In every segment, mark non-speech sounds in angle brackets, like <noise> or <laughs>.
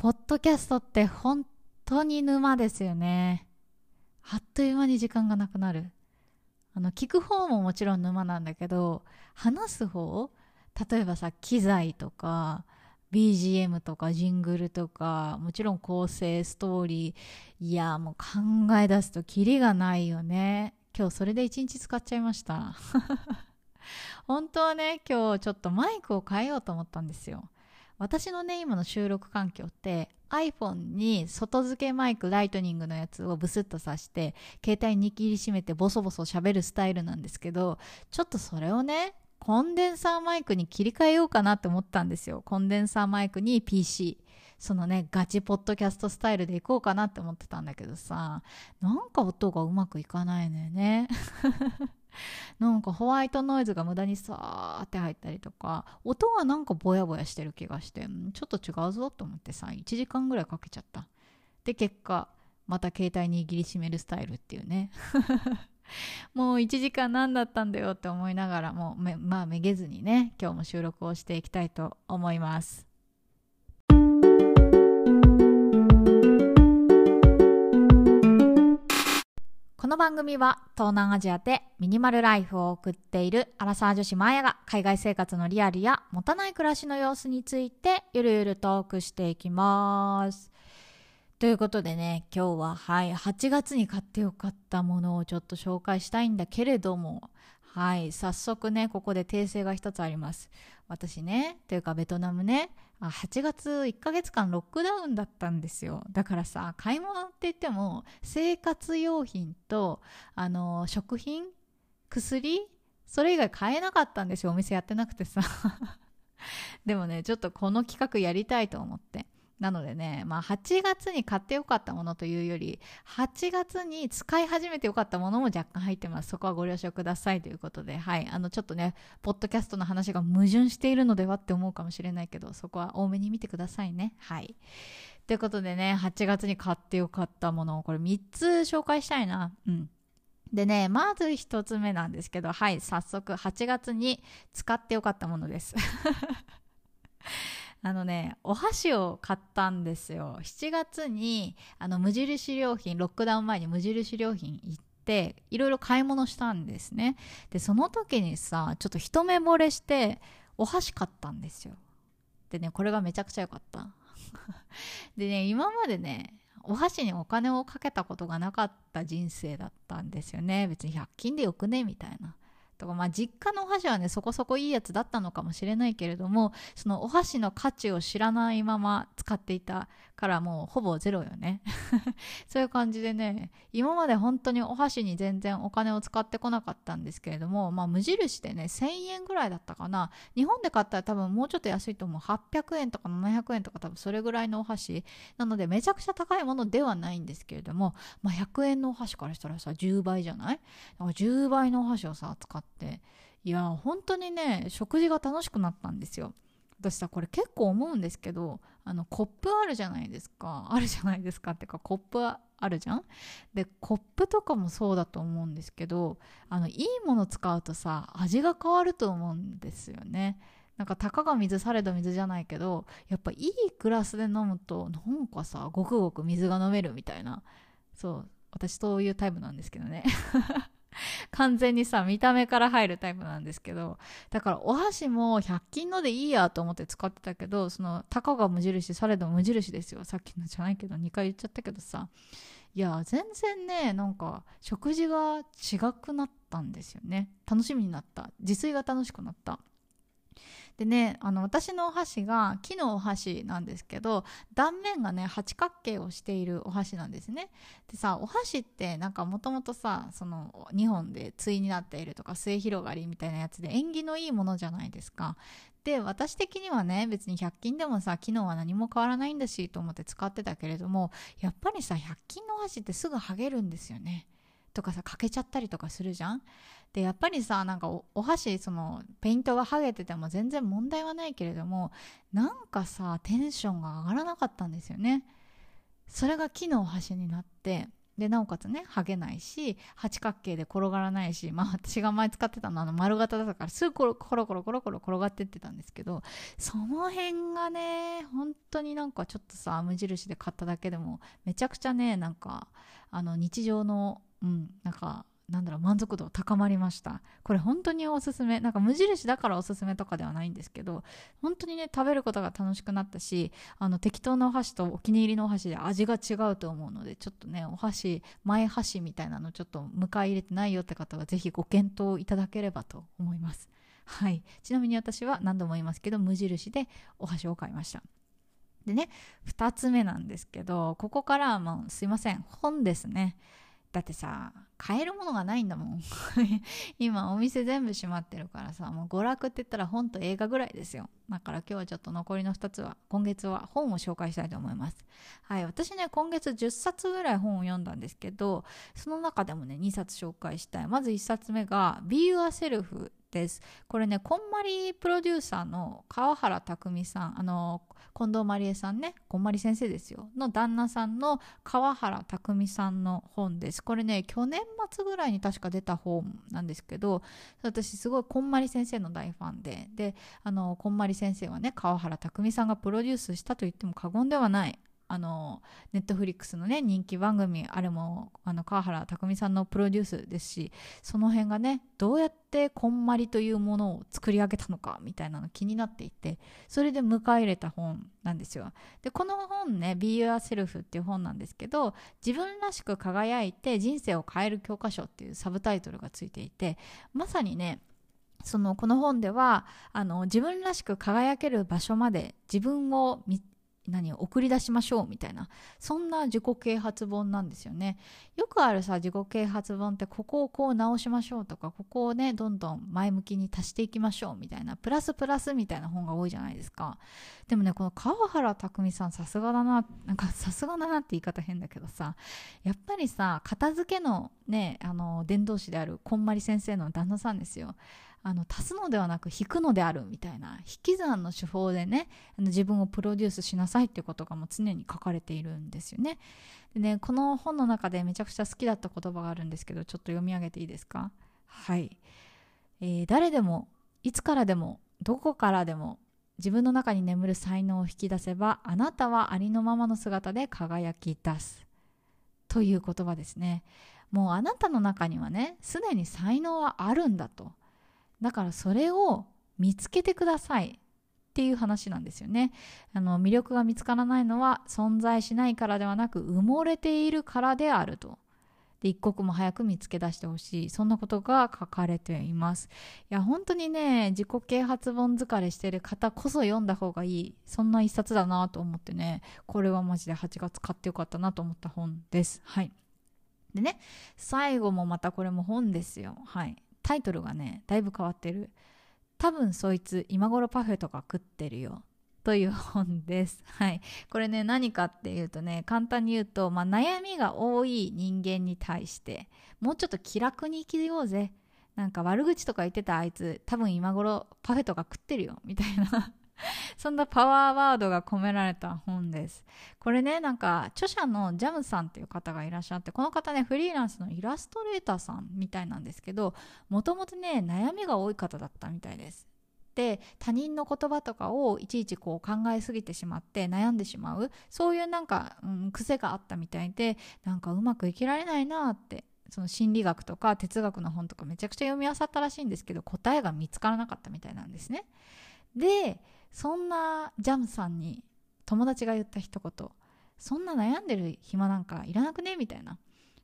ポッドキャストって本当に沼ですよね。あっという間に時間がなくなる。あの、聞く方ももちろん沼なんだけど、話す方例えばさ、機材とか、BGM とかジングルとか、もちろん構成、ストーリー。いや、もう考え出すとキリがないよね。今日それで一日使っちゃいました。<laughs> 本当はね、今日ちょっとマイクを変えようと思ったんですよ。私のね、今の収録環境って iPhone に外付けマイクライトニングのやつをブスッと挿して携帯に握りしめてボソボソ喋るスタイルなんですけどちょっとそれをねコンデンサーマイクに切り替えようかなって思ったんですよ。コンデンサーマイクに PC そのねガチポッドキャストスタイルでいこうかなって思ってたんだけどさ。なんか音がうまくいかないのよね。<laughs> なんかホワイトノイズが無駄にさーって入ったりとか。音がなんかぼやぼやしてる気がしてちょっと違うぞと思ってさ1時間ぐらいかけちゃった。で結果また携帯に握りしめるスタイルっていうね。<laughs> <laughs> もう1時間何だったんだよって思いながらもうまあめげずにね今日も収録をしていきたいと思いますこの番組は東南アジアでミニマルライフを送っているアラサー女子マーヤが海外生活のリアルや持たない暮らしの様子についてゆるゆるトークしていきます。ということでね、今日ははい、8月に買ってよかったものをちょっと紹介したいんだけれども、はい、早速ね、ここで訂正が一つあります。私ね、というかベトナムね、8月1ヶ月間ロックダウンだったんですよ。だからさ、買い物って言っても、生活用品と、あの、食品薬それ以外買えなかったんですよ。お店やってなくてさ。<laughs> でもね、ちょっとこの企画やりたいと思って。なのでね、まあ、8月に買ってよかったものというより、8月に使い始めてよかったものも若干入ってます。そこはご了承くださいということで、はい。あの、ちょっとね、ポッドキャストの話が矛盾しているのではって思うかもしれないけど、そこは多めに見てくださいね。はい。ということでね、8月に買ってよかったものを、これ3つ紹介したいな。うん。でね、まず1つ目なんですけど、はい、早速8月に使ってよかったものです。<laughs> あのね、お箸を買ったんですよ。7月に、あの、無印良品、ロックダウン前に無印良品行って、いろいろ買い物したんですね。で、その時にさ、ちょっと一目惚れして、お箸買ったんですよ。でね、これがめちゃくちゃ良かった。<laughs> でね、今までね、お箸にお金をかけたことがなかった人生だったんですよね。別に100均でよくね？みたいな。とか、まあ、実家のお箸はね、そこそこいいやつだったのかもしれないけれども、そのお箸の価値を知らないまま使っていたからもうほぼゼロよね。<laughs> そういう感じでね、今まで本当にお箸に全然お金を使ってこなかったんですけれども、まあ、無印でね、1000円ぐらいだったかな。日本で買ったら多分もうちょっと安いと思う。800円とか700円とか多分それぐらいのお箸。なのでめちゃくちゃ高いものではないんですけれども、まあ、100円のお箸からしたらさ、10倍じゃない？だから10倍のお箸をさ、使ってって。いや本当にね食事が楽しくなったんですよ。私さこれ結構思うんですけどあのコップあるじゃないですか。あるじゃないですかってかコップあるじゃん？でコップとかもそうだと思うんですけどあのいいもの使うとさ味が変わると思うんですよね。なんかたかが水されど水じゃないけどやっぱいいグラスで飲むとなんかさごくごく水が飲めるみたいな。そう私そういうタイプなんですけどね。完全にさ見た目から入るタイプなんですけどだからお箸も100均のでいいやと思って使ってたけどそのたかが無印されど無印ですよ。さっきのじゃないけど2回言っちゃったけどさ。いや全然ねなんか食事が違くなったんですよね。楽しみになった。自炊が楽しくなった。でねあの私のお箸が木のお箸なんですけど断面がね八角形をしているお箸なんですね。でさお箸ってなんかもともとさその2本で対になっているとか末広がりみたいなやつで縁起のいいものじゃないですか。で私的にはね別に100均でもさ機能は何も変わらないんだしと思って使ってたけれどもやっぱりさ100均のお箸ってすぐ剥げるんですよね。とかさ欠けちゃったりとかするじゃん。でやっぱりさなんかお箸そのペイントが剥げてても全然問題はないけれどもなんかさテンションが上がらなかったんですよね。それが木のお箸になってでなおかつね剥げないし八角形で転がらないしまあ私が前使ってたのはあの丸型だったからすぐコロコロコロコロコロ転がってってたんですけどその辺がね本当になんかちょっとさ無印で買っただけでもめちゃくちゃねなんかあの日常のうんなんかなんだろう満足度高まりました。これ本当におすすめ。なんか無印だからおすすめとかではないんですけど本当にね食べることが楽しくなったしあの適当なお箸とお気に入りのお箸で味が違うと思うのでちょっとねお箸前箸みたいなのちょっと迎え入れてないよって方はぜひご検討いただければと思います。はい。ちなみに私は何度も言いますけど無印でお箸を買いました。でね2つ目なんですけどここからはもうすいません。本ですね。だってさ買えるものがないんだもん。<laughs> 今お店全部閉まってるからさもう娯楽って言ったら本と映画ぐらいですよ。だから今日はちょっと残りの2つは今月は本を紹介したいと思います。はい私ね今月10冊ぐらい本を読んだんですけどその中でもね2冊紹介したい。まず1冊目が Be Yourself です。これねこんまりプロデューサーの川原拓さんあの近藤まりえさんねこんまり先生ですよ。の旦那さんの川原拓さんの本です。これね去年末ぐらいに確か出た本なんですけど私すごいこんまり先生の大ファンでであのこんまり先生はね川原拓さんがプロデュースしたと言っても過言ではないあのネットフリックスのね人気番組あれもあの川原拓さんのプロデュースですしその辺がねどうやってこんまりというものを作り上げたのかみたいなの気になっていてそれで迎え入れた本なんですよ。でこの本ね「Be Yourself」っていう本なんですけど自分らしく輝いて人生を変える教科書っていうサブタイトルがついていてまさにねそのこの本ではあの自分らしく輝ける場所まで自分を見何を送り出しましょうみたいなそんな自己啓発本なんですよね。よくあるさ自己啓発本ってここをこう直しましょうとかここをねどんどん前向きに足していきましょうみたいなプラスプラスみたいな本が多いじゃないですか。でもねこの川原拓さんさすがだななんかさすがだなって言い方変だけどさやっぱりさ片付けのねあの伝道師であるこんまり先生の旦那さんですよ。あの足すのではなく引くのであるみたいな引き算の手法でねあの自分をプロデュースしなさいっていうことがもう常に書かれているんですよね。でねこの本の中でめちゃくちゃ好きだった言葉があるんですけどちょっと読み上げていいですか？はい、えー、誰でもいつからでもどこからでも自分の中に眠る才能を引き出せばあなたはありのままの姿で輝き出す。という言葉ですね。もうあなたの中にはねすでに才能はあるんだとだからそれを見つけてくださいっていう話なんですよね。あの魅力が見つからないのは存在しないからではなく埋もれているからであると。で一刻も早く見つけ出してほしい。そんなことが書かれています。いや本当にね自己啓発本疲れしてる方こそ読んだ方がいい。そんな一冊だなと思ってね。これはマジで8月買ってよかったなと思った本です。はい。でね最後もまたこれも本ですよ。はい。タイトルがねだいぶ変わってる多分そいつ今頃パフェとか食ってるよという本です。<laughs> はい。これね、何かっていうとね、簡単に言うと、まあ、悩みが多い人間に対して、もうちょっと気楽に生きようぜ。なんか悪口とか言ってたあいつ、多分今頃パフェとか食ってるよ。みたいなそんなパワーワードが込められた本です。これね、なんか著者のジャムさんっていう方がいらっしゃって、この方ね、フリーランスのイラストレーターさんみたいなんですけど、もともとね、悩みが多い方だったみたいです。で他人の言葉とかをいちいちこう考えすぎてしまって悩んでしまうそういうなんか、うん、癖があったみたいでなんかうまく生きられないなってその心理学とか哲学の本とかめちゃくちゃ読み漁ったらしいんですけど答えが見つからなかったみたいなんですねでそんなジャムさんに友達が言った一言そんな悩んでる暇なんかいらなくね？みたいな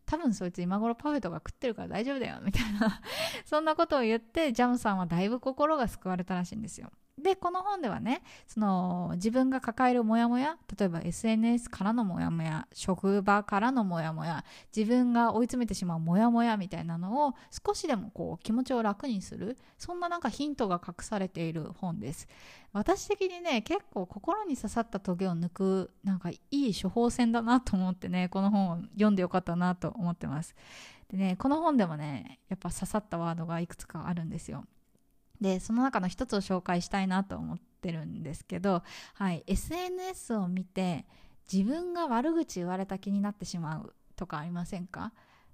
多分そいつ今頃パフェとか食ってるから大丈夫だよみたいな。<laughs> そんなことを言ってジャムさんはだいぶ心が救われたらしいんですよ。でこの本ではねその自分が抱えるモヤモヤ例えば SNS からのモヤモヤ職場からのモヤモヤ自分が追い詰めてしまうモヤモヤみたいなのを少しでもこう気持ちを楽にするそんななんかヒントが隠されている本です。私的にね結構心に刺さったトゲを抜くなんかいい処方箋だなと思ってねこの本を読んでよかったなと思ってます。でねこの本でもねやっぱ刺さったワードがいくつかあるんですよ。でその中の一つを紹介したいなと思ってるんですけど、はい、SNS を見て自分が悪口言われた気になってしまうとかありませんか？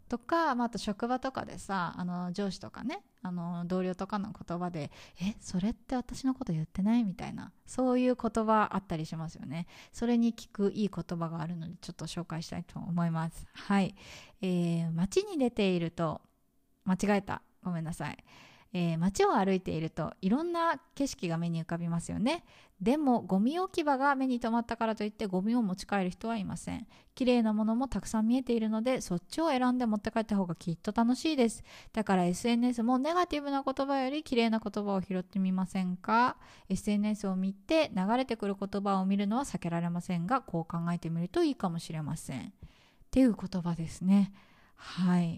とか、まあ、あと職場とかでさあの上司とかねあの同僚とかの言葉で「えそれって私のこと言ってない?」みたいなそういう言葉あったりしますよね。それに聞くいい言葉があるのでちょっと紹介したいと思います。はい、えー、街に出ていると間違えた。ごめんなさい。えー、街を歩いているといろんな景色が目に浮かびますよね。でもゴミ置き場が目に留まったからといってゴミを持ち帰る人はいません。綺麗なものもたくさん見えているのでそっちを選んで持って帰った方がきっと楽しいです。だから SNS もネガティブな言葉より綺麗な言葉を拾ってみませんか？SNS を見て流れてくる言葉を見るのは避けられませんがこう考えてみるといいかもしれません。っていう言葉ですね。はい。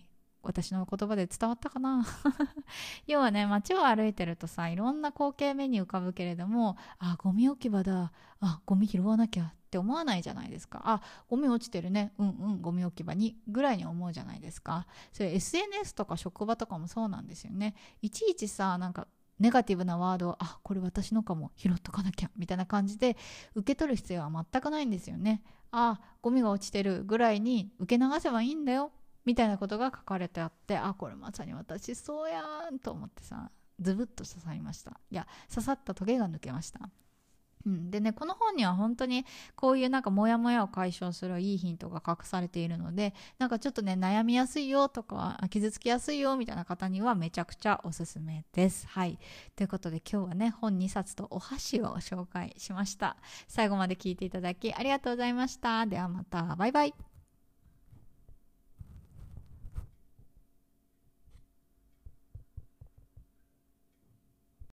私の言葉で伝わったかな？<laughs> 要はね街を歩いてるとさいろんな光景目に浮かぶけれどもあゴミ置き場だあゴミ拾わなきゃって思わないじゃないですか。あゴミ落ちてるねうんうんゴミ置き場にぐらいに思うじゃないですか。それ SNS とか職場とかもそうなんですよね。いちいちさなんかネガティブなワードをあこれ私のかも拾っとかなきゃみたいな感じで受け取る必要は全くないんですよね。あゴミが落ちてるぐらいに受け流せばいいんだよみたいなことが書かれてあってあこれまさに私そうやんと思ってさズブッと刺さりましたいや刺さったトゲが抜けましたうん、でねこの本には本当にこういうなんかモヤモヤを解消するいいヒントが隠されているのでなんかちょっとね悩みやすいよとか傷つきやすいよみたいな方にはめちゃくちゃおすすめです。はいということで今日はね本2冊とお箸を紹介しました。最後まで聞いていただきありがとうございました。ではまたバイバイ。